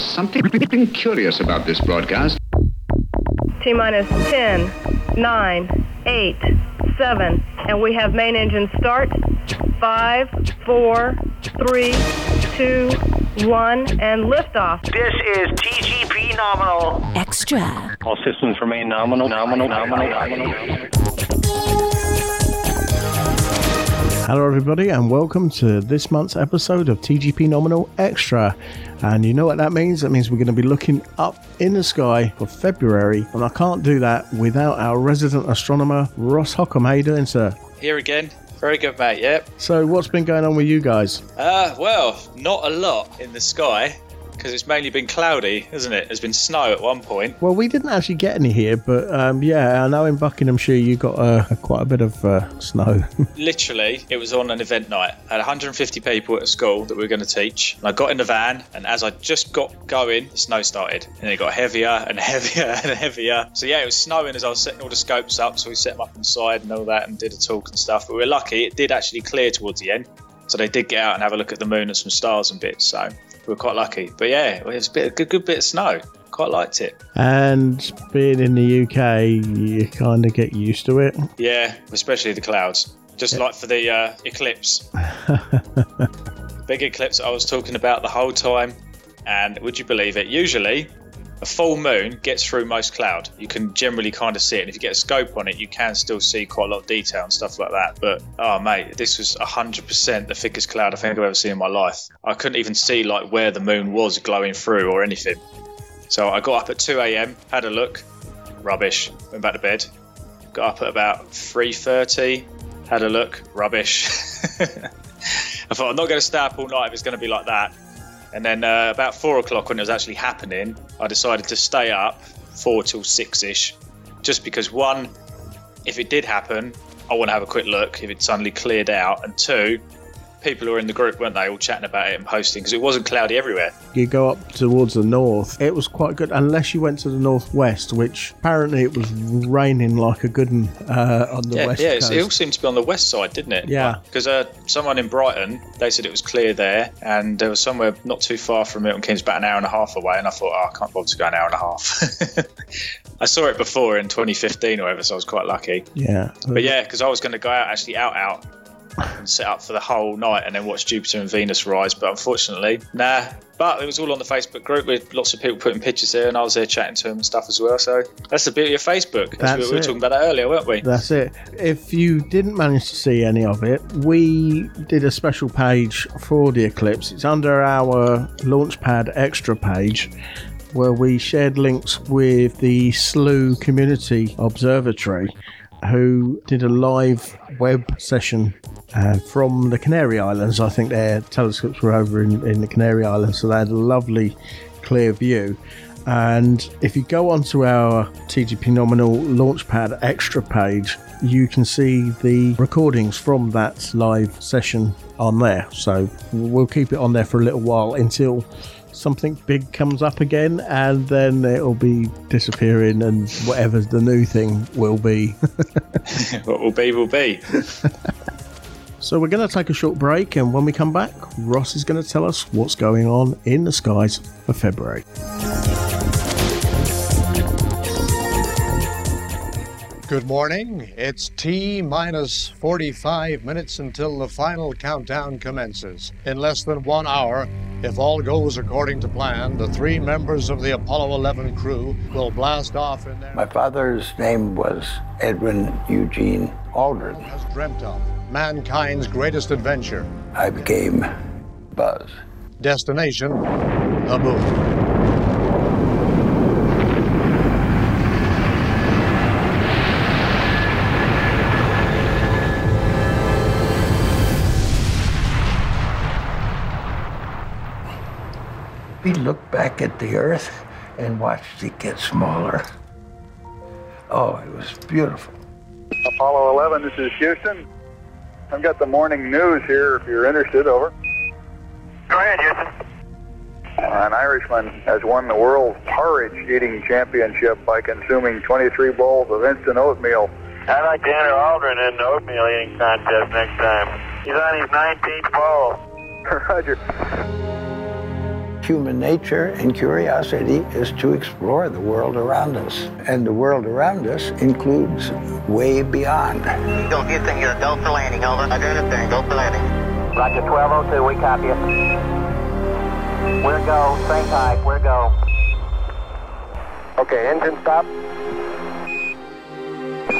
There's something curious about this broadcast. T minus 10, 9, 8, 7, and we have main engine start. 5, 4, 3, 2, 1, and liftoff. This is TGP nominal. Extra. All systems remain nominal, nominal, nominal, nominal. Hello, everybody, and welcome to this month's episode of TGP Nominal Extra. And you know what that means? That means we're going to be looking up in the sky for February, and I can't do that without our resident astronomer, Ross Hockham. How you doing, sir? Here again. Very good, mate. Yep. So, what's been going on with you guys? Uh, well, not a lot in the sky because it's mainly been cloudy, isn't it? There's been snow at one point. Well, we didn't actually get any here, but um, yeah, I know in Buckinghamshire you got uh, quite a bit of uh, snow. Literally, it was on an event night. I had 150 people at a school that we were going to teach. And I got in the van, and as I just got going, the snow started. And it got heavier and heavier and heavier. So yeah, it was snowing as I was setting all the scopes up. So we set them up inside and all that and did a talk and stuff. But we were lucky, it did actually clear towards the end. So they did get out and have a look at the moon and some stars and bits. So we were quite lucky. But yeah, it was a bit, a good, good bit of snow. Quite liked it. and being in the UK, you kind of get used to it. Yeah, especially the clouds. Just like for the uh, eclipse. Big eclipse I was talking about the whole time. And would you believe it? Usually, a full moon gets through most cloud. You can generally kind of see it. And if you get a scope on it, you can still see quite a lot of detail and stuff like that. But oh, mate, this was 100% the thickest cloud I think I've ever seen in my life. I couldn't even see like where the moon was glowing through or anything. So I got up at 2 a.m., had a look, rubbish, went back to bed. Got up at about 3:30, had a look, rubbish. I thought I'm not going to stay up all night if it's going to be like that. And then uh, about four o'clock when it was actually happening, I decided to stay up four till six ish, just because one, if it did happen, I want to have a quick look if it suddenly cleared out, and two, people who were in the group weren't they all chatting about it and posting because it wasn't cloudy everywhere. You go up towards the north, it was quite good, unless you went to the northwest, which apparently it was raining like a good one uh, on the yeah, west yeah, coast. it all seemed to be on the west side, didn't it? Yeah. Because uh, someone in Brighton, they said it was clear there, and there was somewhere not too far from Milton Keynes, about an hour and a half away, and I thought, oh, I can't bother to go an hour and a half. I saw it before in 2015 or whatever, so I was quite lucky. yeah. But yeah, because I was going to go out, actually out, out, and set up for the whole night and then watch Jupiter and Venus rise, but unfortunately, nah. But it was all on the Facebook group with lots of people putting pictures there, and I was there chatting to them and stuff as well. So that's the beauty of Facebook. As we That's we were it. talking about that earlier, weren't we? That's it. If you didn't manage to see any of it, we did a special page for the eclipse. It's under our Launchpad Extra page where we shared links with the Slooh Community Observatory who did a live web session uh, from the Canary Islands. I think their telescopes were over in, in the Canary Islands, so they had a lovely clear view. And if you go onto our TGP Nominal Launchpad Extra page, you can see the recordings from that live session on there. So we'll keep it on there for a little while until something big comes up again, and then it'll be disappearing, and whatever the new thing will be. what will be, will be. So we're going to take a short break, and when we come back, Ross is going to tell us what's going on in the skies for February. Good morning. It's T minus 45 minutes until the final countdown commences. In less than one hour, if all goes according to plan, the three members of the Apollo 11 crew will blast off in their My father's name was Edwin Eugene Aldrin. has dreamt of mankind's greatest adventure. I became Buzz. Destination, the moon. We looked back at the Earth and watched it get smaller. Oh, it was beautiful. Apollo 11, this is Houston. I've got the morning news here if you're interested. Over. Go ahead, Houston. An Irishman has won the world porridge eating championship by consuming 23 bowls of instant oatmeal. I'd like to enter Aldrin in the oatmeal eating contest next time. He's on his 19th bowl. Roger. Human nature and curiosity is to explore the world around us. And the world around us includes way beyond. Eagle Houston, you're go for landing. Over. Identifying. Go for landing. Roger, 1202, we copy it. We're go. Same type. We're go. Okay, engine stop.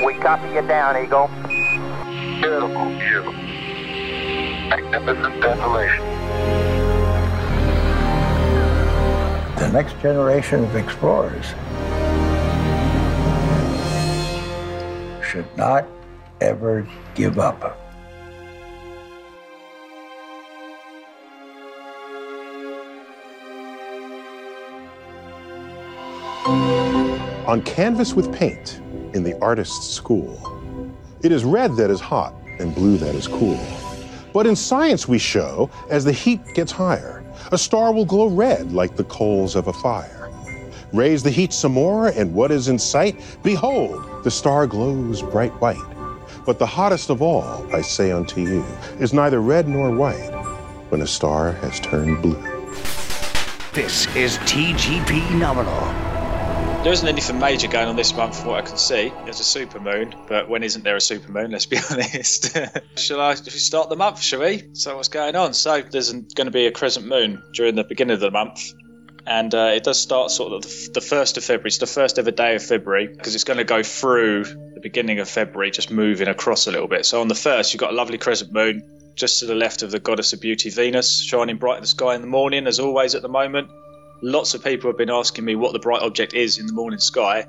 We copy you down, Eagle. Beautiful view. Magnificent desolation. The next generation of explorers should not ever give up. On canvas with paint in the artist's school, it is red that is hot and blue that is cool. But in science, we show as the heat gets higher, a star will glow red like the coals of a fire. Raise the heat some more, and what is in sight? Behold, the star glows bright white. But the hottest of all, I say unto you, is neither red nor white when a star has turned blue. This is TGP Nominal. There isn't anything major going on this month from what I can see. There's a supermoon, but when isn't there a supermoon? Let's be honest. shall I start the month, shall we? So what's going on? So there's going to be a crescent moon during the beginning of the month. And uh, it does start sort of the 1st of February. It's the first ever day of February because it's going to go through the beginning of February, just moving across a little bit. So on the 1st, you've got a lovely crescent moon just to the left of the goddess of beauty, Venus, shining bright in the sky in the morning, as always at the moment lots of people have been asking me what the bright object is in the morning sky,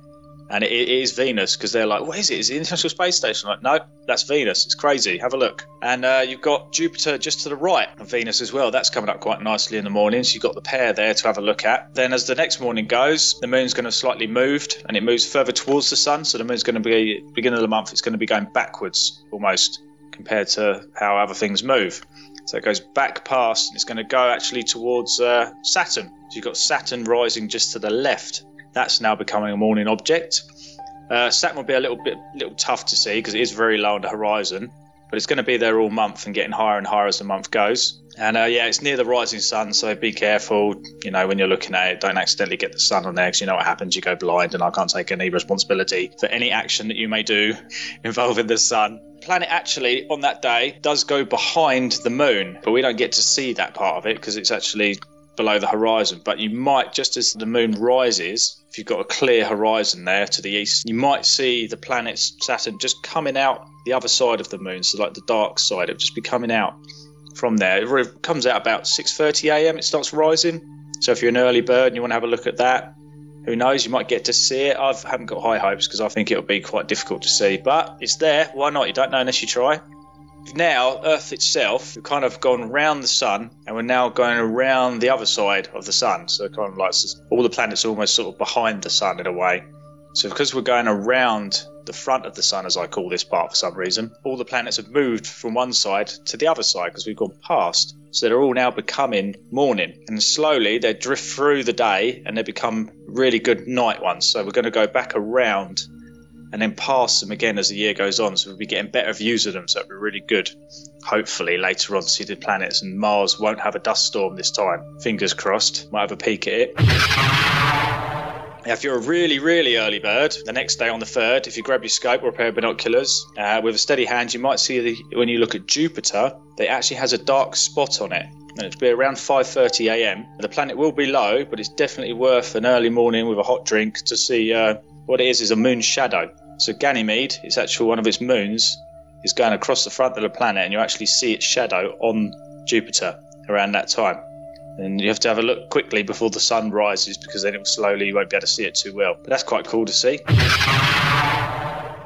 and it, it is Venus because they're like, "What is it? Is it the International Space Station?" I'm like, no, that's Venus. It's crazy. Have a look. And uh, you've got Jupiter just to the right of Venus as well. That's coming up quite nicely in the morning. So you've got the pair there to have a look at. Then as the next morning goes, the moon's going to slightly moved, and it moves further towards the sun. So the moon's going to be beginning of the month. It's going to be going backwards almost compared to how other things move. So it goes back past, and it's going to go actually towards uh, Saturn. So you've got Saturn rising just to the left. That's now becoming a morning object. Uh, Saturn will be a little bit, little tough to see because it is very low on the horizon, but it's going to be there all month and getting higher and higher as the month goes. And uh, yeah, it's near the rising sun, so be careful. You know, when you're looking at it, don't accidentally get the sun on there because you know what happens. You go blind, and I can't take any responsibility for any action that you may do involving the sun planet actually on that day does go behind the moon, but we don't get to see that part of it because it's actually below the horizon. But you might, just as the moon rises, if you've got a clear horizon there to the east, you might see the planet Saturn just coming out the other side of the moon, so like the dark side, it would just be coming out from there. It comes out about 6:30 a.m. It starts rising. So if you're an early bird and you want to have a look at that, who knows? You might get to see it. I haven't got high hopes because I think it'll be quite difficult to see, but it's there. Why not? You don't know unless you try. Now, Earth itself, we've kind of gone around the sun and we're now going around the other side of the sun. So, kind of like all the planets are almost sort of behind the sun in a way. So, because we're going around the front of the sun, as I call this part for some reason, all the planets have moved from one side to the other side because we've gone past. So they're all now becoming morning. And slowly they drift through the day and they become really good night ones. So we're going to go back around and then pass them again as the year goes on. So we'll be getting better views of them. So it'll be really good. Hopefully later on to see the planets and Mars won't have a dust storm this time. Fingers crossed. Might have a peek at it. Now, If you're a really, really early bird, the next day on the third, if you grab your scope or a pair of binoculars uh, with a steady hand, you might see the, when you look at Jupiter, it actually has a dark spot on it. And it'll be around 5:30 a.m. The planet will be low, but it's definitely worth an early morning with a hot drink to see uh, what it is. Is a moon shadow. So Ganymede, it's actually one of its moons, is going across the front of the planet, and you actually see its shadow on Jupiter around that time and you have to have a look quickly before the sun rises because then it will slowly you won't be able to see it too well. But that's quite cool to see.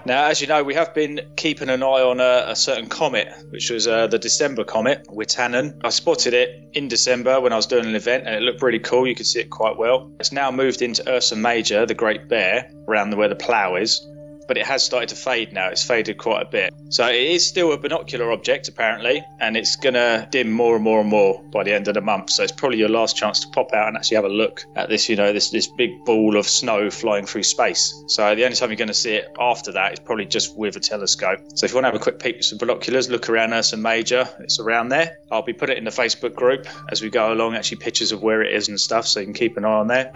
Now, as you know, we have been keeping an eye on a, a certain comet, which was uh, the December comet, Wirtanen. I spotted it in December when I was doing an event, and it looked really cool. You could see it quite well. It's now moved into Ursa Major, the Great Bear, around where the plough is. But it has started to fade now. It's faded quite a bit. So it is still a binocular object, apparently, and it's going to dim more and more and more by the end of the month. So it's probably your last chance to pop out and actually have a look at this, you know, this, this big ball of snow flying through space. So the only time you're going to see it after that is probably just with a telescope. So if you want to have a quick peek with some binoculars, look around Ursa Major. It's around there. I'll be putting it in the Facebook group as we go along, actually pictures of where it is and stuff, so you can keep an eye on there.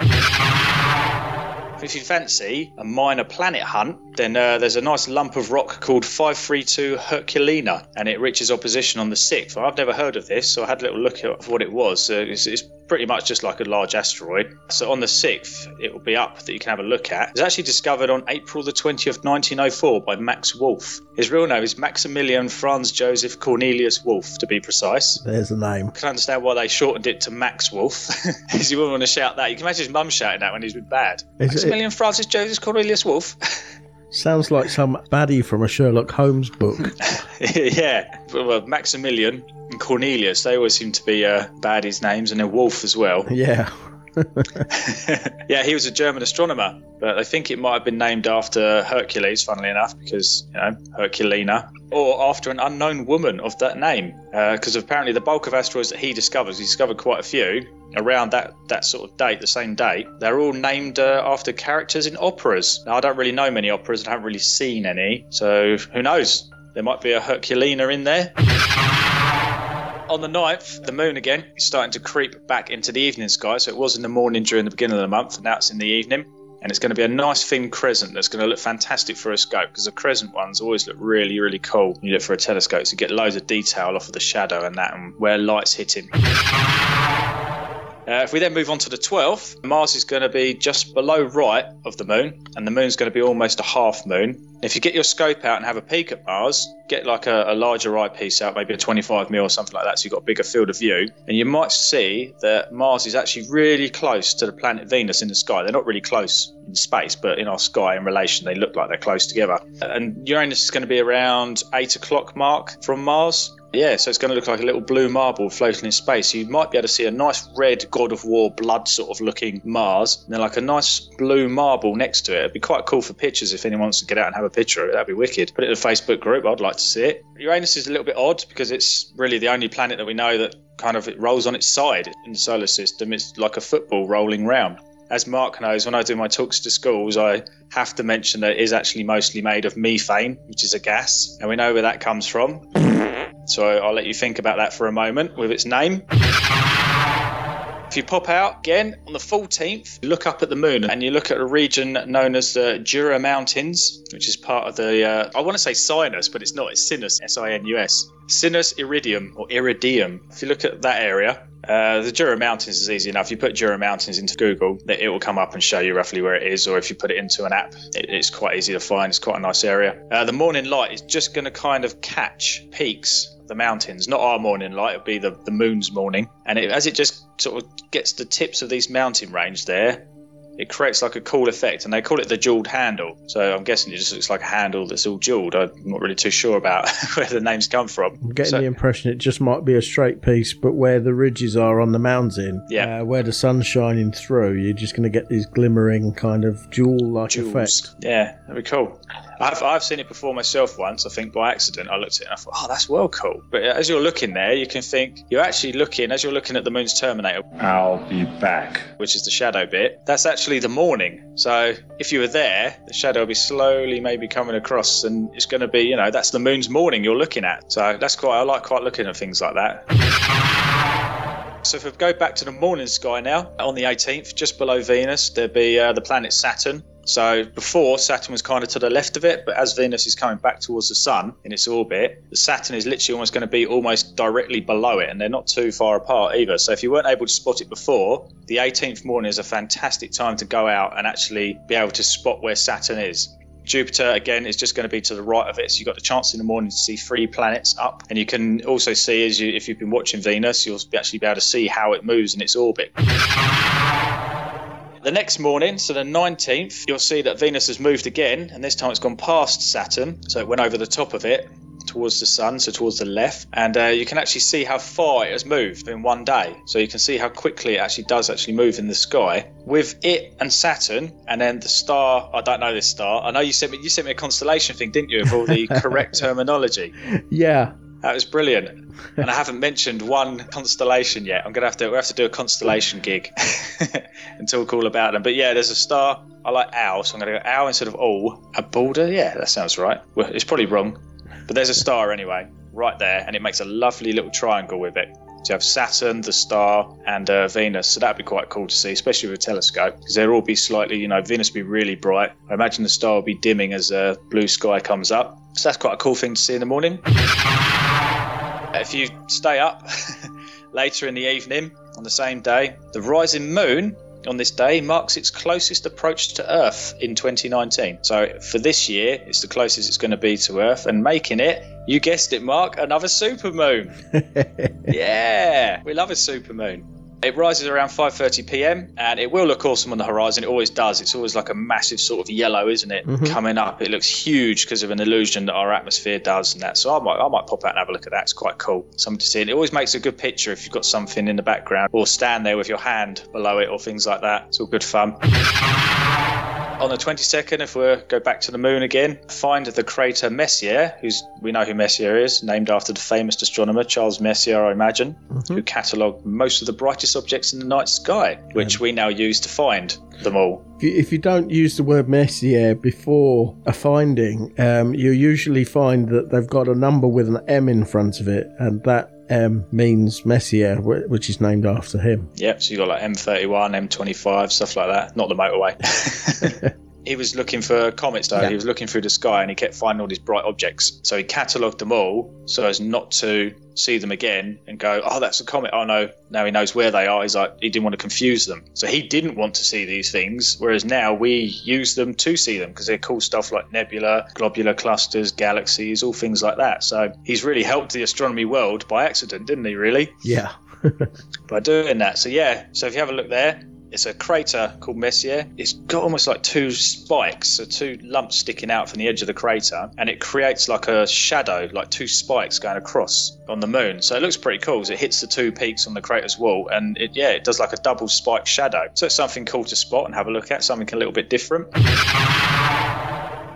If you fancy a minor planet hunt, then uh, there's a nice lump of rock called 532 Herculina, and it reaches opposition on the 6th. I've never heard of this, so I had a little look at what it was. Uh, it's, it's pretty much just like a large asteroid. So on the 6th, it will be up that you can have a look at. It was actually discovered on April the 20th, 1904 by Max Wolf. His real name is Maximilian Franz Joseph Cornelius Wolf, to be precise. There's a name. I can understand why they shortened it to Max Wolf, because you wouldn't want to shout that. You can imagine his mum shouting that when he's been bad. Is it- Maximilian Francis Joseph Cornelius Wolf. Sounds like some baddie from a Sherlock Holmes book. yeah, well, Maximilian and Cornelius, they always seem to be uh, baddies' names, and then Wolf as well. yeah. Yeah, he was a German astronomer, but I think it might have been named after Hercules, funnily enough, because, you know, Herculina, or after an unknown woman of that name. Because apparently the bulk of asteroids that he discovers, he discovered quite a few around that, that sort of date, the same date. They're all named uh, after characters in operas. Now, I don't really know many operas, and haven't really seen any, so who knows? There might be a Herculina in there. On the 9th, the moon again is starting to creep back into the evening sky. So it was in the morning during the beginning of the month, and now it's in the evening. And it's going to be a nice thin crescent that's going to look fantastic for a scope because the crescent ones always look really, really cool. when You look for a telescope, so you get loads of detail off of the shadow and that, and where light's hitting. Uh, if we then move on to the 12th, Mars is going to be just below right of the moon, and the moon's going to be almost a half moon. If you get your scope out and have a peek at Mars, get like a, a larger eyepiece out, maybe a 25 mil or something like that, so you've got a bigger field of view, and you might see that Mars is actually really close to the planet Venus in the sky. They're not really close in space, but in our sky in relation, they look like they're close together. And Uranus is going to be around 8 o'clock mark from Mars. Yeah, so it's going to look like a little blue marble floating in space. You might be able to see a nice red God of War blood sort of looking Mars, and then like a nice blue marble next to it. It'd be quite cool for pictures if anyone wants to get out and have a picture of it. That'd be wicked. Put it in a Facebook group. I'd like to see it. Uranus is a little bit odd because it's really the only planet that we know that kind of it rolls on its side in the solar system. It's like a football rolling round. As Mark knows, when I do my talks to schools, I have to mention that it is actually mostly made of methane, which is a gas, and we know where that comes from. So I'll let you think about that for a moment with its name. You pop out again on the 14th, look up at the moon and you look at a region known as the Jura Mountains, which is part of the, uh, I want to say sinus, but it's not, it's sinus, S I N U S. Sinus iridium or iridium. If you look at that area, uh, the Jura Mountains is easy enough. If You put Jura Mountains into Google, it will come up and show you roughly where it is. Or if you put it into an app, it, it's quite easy to find. It's quite a nice area. Uh, the morning light is just going to kind of catch peaks the mountains, not our morning light. It'll be the, the moon's morning, and it, as it just sort of gets the tips of these mountain range there, it creates like a cool effect, and they call it the jeweled handle. So I'm guessing it just looks like a handle that's all jeweled. I'm not really too sure about where the names come from. I'm getting So- the impression it just might be a straight piece, but where the ridges are on the mountain, Yeah. uh, where the sun's shining through, you're just going to get these glimmering kind of jewel-like Jewels. effect. Yeah, that'd be cool. I've, I've seen it before myself once, I think by accident. I looked at it and I thought, oh, that's well cool. But as you're looking there, you can think, you're actually looking, as you're looking at the moon's terminator, I'll be back. which is the shadow bit, that's actually the morning. So if you were there, the shadow will be slowly maybe coming across and it's going to be, you know, that's the moon's morning you're looking at. So that's quite, I like quite looking at things like that. So if we go back to the morning sky now, on the 18th, just below Venus, there'd be uh, the planet Saturn. So before Saturn was kind of to the left of it, but as Venus is coming back towards the Sun in its orbit, Saturn is literally almost going to be almost directly below it, and they're not too far apart either. So if you weren't able to spot it before, the 18th morning is a fantastic time to go out and actually be able to spot where Saturn is. Jupiter again is just going to be to the right of it, so you've got the chance in the morning to see three planets up, and you can also see as you if you've been watching Venus, you'll actually be able to see how it moves in its orbit. The next morning, so the 19th, you'll see that Venus has moved again, and this time it's gone past Saturn, so it went over the top of it towards the sun, so towards the left, and uh, you can actually see how far it has moved in one day. So you can see how quickly it actually does actually move in the sky. With it and Saturn, and then the star. I don't know this star. I know you sent me you sent me a constellation thing, didn't you, of all the correct terminology. Yeah. That was brilliant. And I haven't mentioned one constellation yet. I'm gonna have to we have to do a constellation gig and talk all about them. But yeah, there's a star. I like owl, so I'm gonna go owl instead of all. A boulder, yeah, that sounds right. Well, it's probably wrong, but there's a star anyway, right there, and it makes a lovely little triangle with it. So you have Saturn, the star, and uh, Venus. So that'd be quite cool to see, especially with a telescope, because they'll all be slightly, you know, Venus be really bright. I imagine the star will be dimming as uh, blue sky comes up. So that's quite a cool thing to see in the morning. Uh, if you stay up later in the evening on the same day, the rising moon on this day marks its closest approach to Earth in 2019. So for this year, it's the closest it's going to be to Earth, and making it, you guessed it, Mark, another supermoon. yeah, we love a supermoon. It rises around 5:30 p.m. and it will look awesome on the horizon. It always does. It's always like a massive sort of yellow, isn't it? Mhm. Coming up, it looks huge because of an illusion that our atmosphere does and that. So I might, I might pop out and have a look at that. It's quite cool, something to see. And it always makes a good picture if you've got something in the background or stand there with your hand below it or things like that. It's all good fun. On the 22nd, if we go back to the moon again, find the crater Messier, who's we know who Messier is, named after the famous astronomer Charles Messier, I imagine, who catalogued most of the brightest objects in the night sky, which we now use to find them all. If you, if you don't use the word Messier before a finding, um, you usually find that they've got a number with an M in front of it, and that M means Messier, which is named after him. Yep, so you got like M31, M25, stuff like that. Not the motorway. he was looking for comets though. Yeah. He was looking through the sky and he kept finding all these bright objects. So he catalogued them all so as not to see them again and go, oh, that's a comet. Oh no, now he knows where they are. He's like, he didn't want to confuse them. So he didn't want to see these things. Whereas now we use them to see them because they're cool stuff like nebula, globular clusters, galaxies, all things like that. So he's really helped the astronomy world by accident, didn't he, really? Yeah. by doing that. So yeah, so if you have a look there, it's a crater called Messier. It's got almost like two spikes, so two lumps sticking out from the edge of the crater, and it creates like a shadow, like two spikes going across on the moon. So it looks pretty cool. It hits the two peaks on the crater's wall, and it yeah, it does like a double spike shadow. So it's something cool to spot and have a look at, something a little bit different.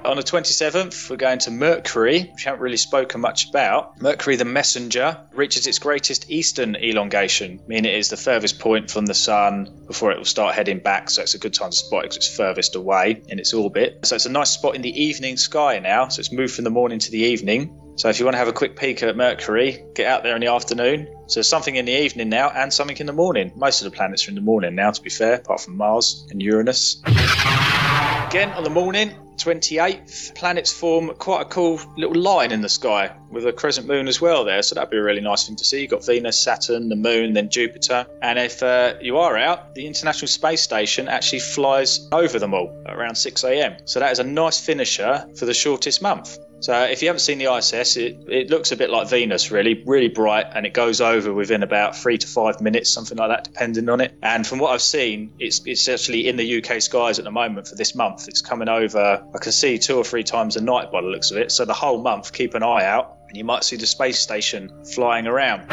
On the 27th, we're going to Mercury, which we haven't really spoken much about. Mercury, the messenger, reaches its greatest eastern elongation, meaning it is the furthest point from the sun before it will start heading back. So it's a good time to spot it because it's furthest away in its orbit. So it's a nice spot in the evening sky now. So it's moved from the morning to the evening. So if you want to have a quick peek at Mercury, get out there in the afternoon. So something in the evening now and something in the morning. Most of the planets are in the morning now, to be fair, apart from Mars and Uranus. Again, on the morning, 28th, planets form quite a cool little line in the sky with a crescent moon as well there. So that'd be a really nice thing to see. You've got Venus, Saturn, the moon, then Jupiter. And if uh, you are out, the International Space Station actually flies over them all around 6 a.m. So that is a nice finisher for the shortest month. So if you haven't seen the ISS, it, it looks a bit like Venus, really, really bright, and it goes over within about three to five minutes, something like that, depending on it. And from what I've seen, it's it's actually in the UK skies at the moment for this month. It's coming over. I can see two or three times a night by the looks of it. So the whole month, keep an eye out, and you might see the space station flying around.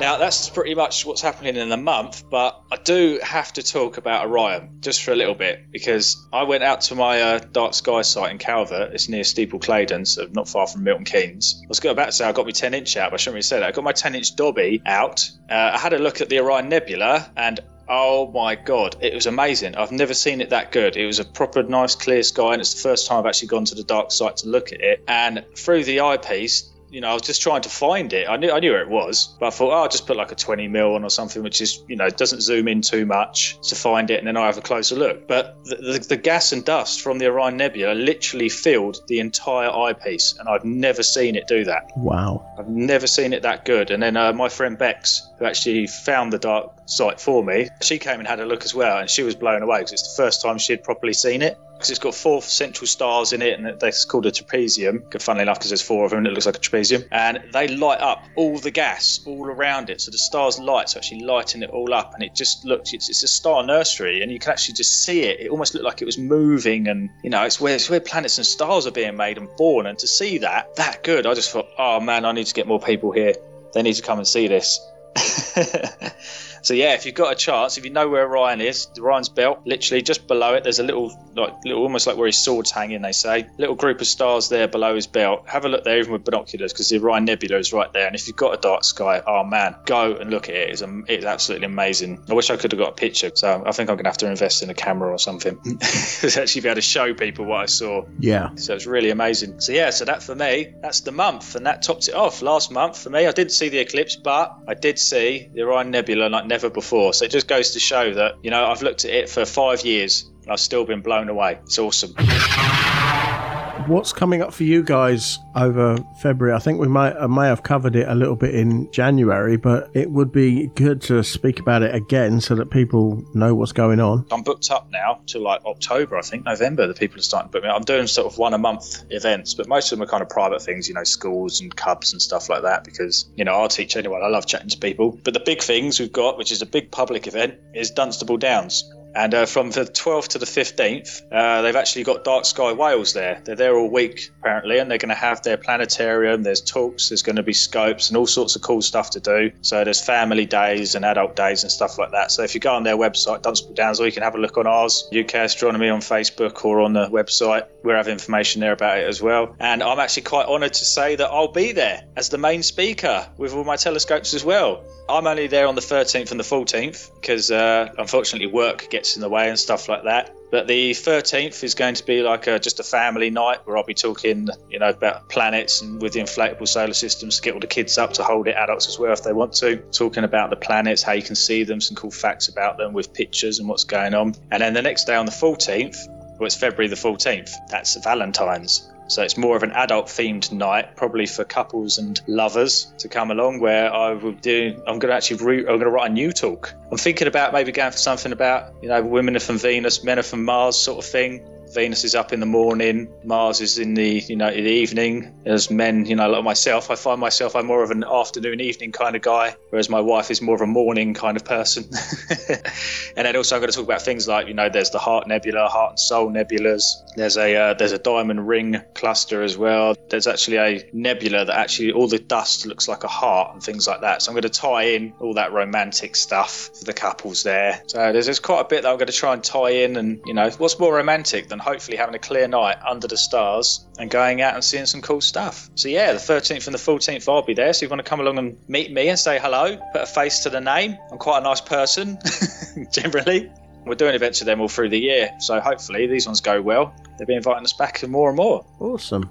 Now, that's pretty much what's happening in the month, but I do have to talk about Orion just for a little bit because I went out to my uh, dark sky site in Calvert. It's near Steeple Claydon, so not far from Milton Keynes. I was going about to say I got my 10 inch out, but I shouldn't really say that. I got my 10 inch Dobby out. Uh, I had a look at the Orion Nebula and Oh my god, it was amazing. I've never seen it that good. It was a proper nice clear sky, and it's the first time I've actually gone to the dark site to look at it. And through the eyepiece, you know, I was just trying to find it. I knew I knew where it was, but I thought, oh, I'll just put like a 20 mil on or something, which is, you know, doesn't zoom in too much to find it, and then I have a closer look. But the, the, the gas and dust from the Orion Nebula literally filled the entire eyepiece, and I've never seen it do that. Wow. I've never seen it that good. And then uh, my friend Bex, who actually found the dark site for me, she came and had a look as well, and she was blown away because it's the first time she had properly seen it. Because it's got four central stars in it, and that's called a trapezium. Funnily enough, because there's four of them, and it looks like a trapezium, and they light up all the gas all around it. So the stars light, so actually lighting it all up, and it just looks. It's, it's a star nursery, and you can actually just see it. It almost looked like it was moving, and you know, it's where it's where planets and stars are being made and born. And to see that that good, I just thought, oh man, I need to get more people here. They need to come and see this. So yeah, if you've got a chance, if you know where Orion is, Orion's belt, literally just below it, there's a little, like, little, almost like where his sword's hanging. They say, little group of stars there below his belt. Have a look there, even with binoculars, because the Orion Nebula is right there. And if you've got a dark sky, oh man, go and look at it. It's, it's absolutely amazing. I wish I could have got a picture. So I think I'm gonna have to invest in a camera or something to actually be able to show people what I saw. Yeah. So it's really amazing. So yeah, so that for me, that's the month, and that topped it off. Last month for me, I didn't see the eclipse, but I did see the Orion Nebula like never before. So it just goes to show that you know I've looked at it for five years. and I've still been blown away. It's awesome. What's coming up for you guys over February? I think we might I may have covered it a little bit in January, but it would be good to speak about it again so that people know what's going on. I'm booked up now till like October, I think November. The people are starting to book me. I'm doing sort of one a month events, but most of them are kind of private things, you know, schools and clubs and stuff like that. Because you know, I'll teach anyone. I love chatting to people. But the big things we've got, which is a big public event, is Dunstable Downs. And uh, from the 12th to the 15th, uh, they've actually got Dark Sky Wales there. They're there all week, apparently, and they're going to have their planetarium. There's talks, there's going to be scopes, and all sorts of cool stuff to do. So there's family days and adult days and stuff like that. So if you go on their website, Dunstable Downs, or you can have a look on ours, UK Astronomy on Facebook or on the website. We have information there about it as well. And I'm actually quite honoured to say that I'll be there as the main speaker with all my telescopes as well. I'm only there on the 13th and the 14th because uh, unfortunately work gets in the way and stuff like that. But the 13th is going to be like a, just a family night where I'll be talking, you know, about planets and with the inflatable solar systems to get all the kids up to hold it, adults as well if they want to. Talking about the planets, how you can see them, some cool facts about them with pictures and what's going on. And then the next day on the 14th, well, it's February the 14th. That's Valentine's. So it's more of an adult themed night, probably for couples and lovers to come along. Where I will do, I'm going to actually, re, I'm going to write a new talk. I'm thinking about maybe going for something about, you know, women are from Venus, men are from Mars, sort of thing. Venus is up in the morning, Mars is in the you know in the evening. As men, you know, like myself, I find myself I'm more of an afternoon, evening kind of guy, whereas my wife is more of a morning kind of person. and then also I'm going to talk about things like you know, there's the Heart Nebula, Heart and Soul nebulas. There's a uh, there's a Diamond Ring cluster as well. There's actually a nebula that actually all the dust looks like a heart and things like that. So I'm going to tie in all that romantic stuff for the couples there. So there's, there's quite a bit that I'm going to try and tie in, and you know, what's more romantic than hopefully having a clear night under the stars and going out and seeing some cool stuff. So yeah, the 13th and the 14th I'll be there. So if you want to come along and meet me and say hello, put a face to the name. I'm quite a nice person, generally. We're doing events with them all through the year, so hopefully these ones go well. They'll be inviting us back more and more. Awesome.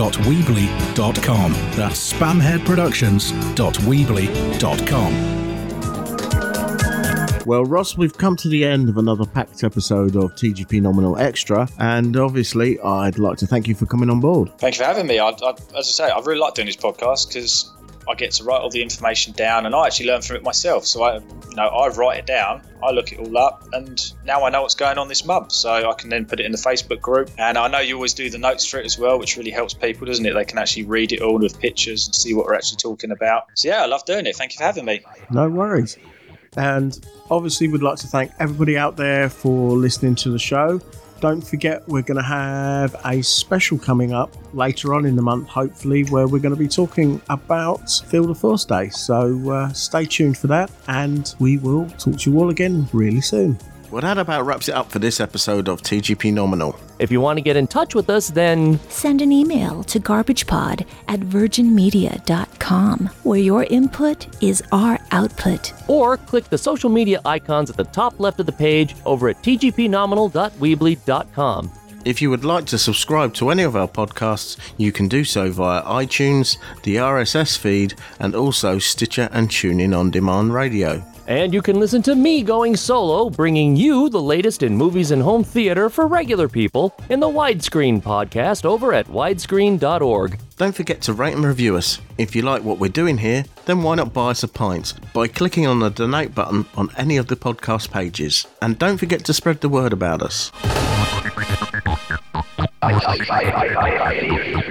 spamheadproductions.weebly.com. That's spamheadproductions.weebly.com. Well, Ross, we've come to the end of another packed episode of TGP Nominal Extra, and obviously, I'd like to thank you for coming on board. Thank you for having me. I, I, as I say, I really like doing this podcast because I get to write all the information down, and I actually learn from it myself. So I, you know, I write it down, I look it all up, and now I know what's going on this month. So I can then put it in the Facebook group, and I know you always do the notes for it as well, which really helps people, doesn't it? They can actually read it all with pictures and see what we're actually talking about. So yeah, I love doing it. Thank you for having me. No worries. And obviously, we'd like to thank everybody out there for listening to the show. Don't forget, we're going to have a special coming up later on in the month, hopefully, where we're going to be talking about Field of Force Day. So uh, stay tuned for that, and we will talk to you all again really soon. Well, that about wraps it up for this episode of TGP Nominal. If you want to get in touch with us, then Send an email to garbagepod at virginmedia.com, where your input is our output. or click the social media icons at the top left of the page over at tgpnominal.weebly.com. If you would like to subscribe to any of our podcasts, you can do so via iTunes, the RSS feed, and also Stitcher and TuneIn On Demand Radio. And you can listen to me going solo, bringing you the latest in movies and home theater for regular people in the Widescreen podcast over at widescreen.org. Don't forget to rate and review us. If you like what we're doing here, then why not buy us a pint by clicking on the donate button on any of the podcast pages. And don't forget to spread the word about us.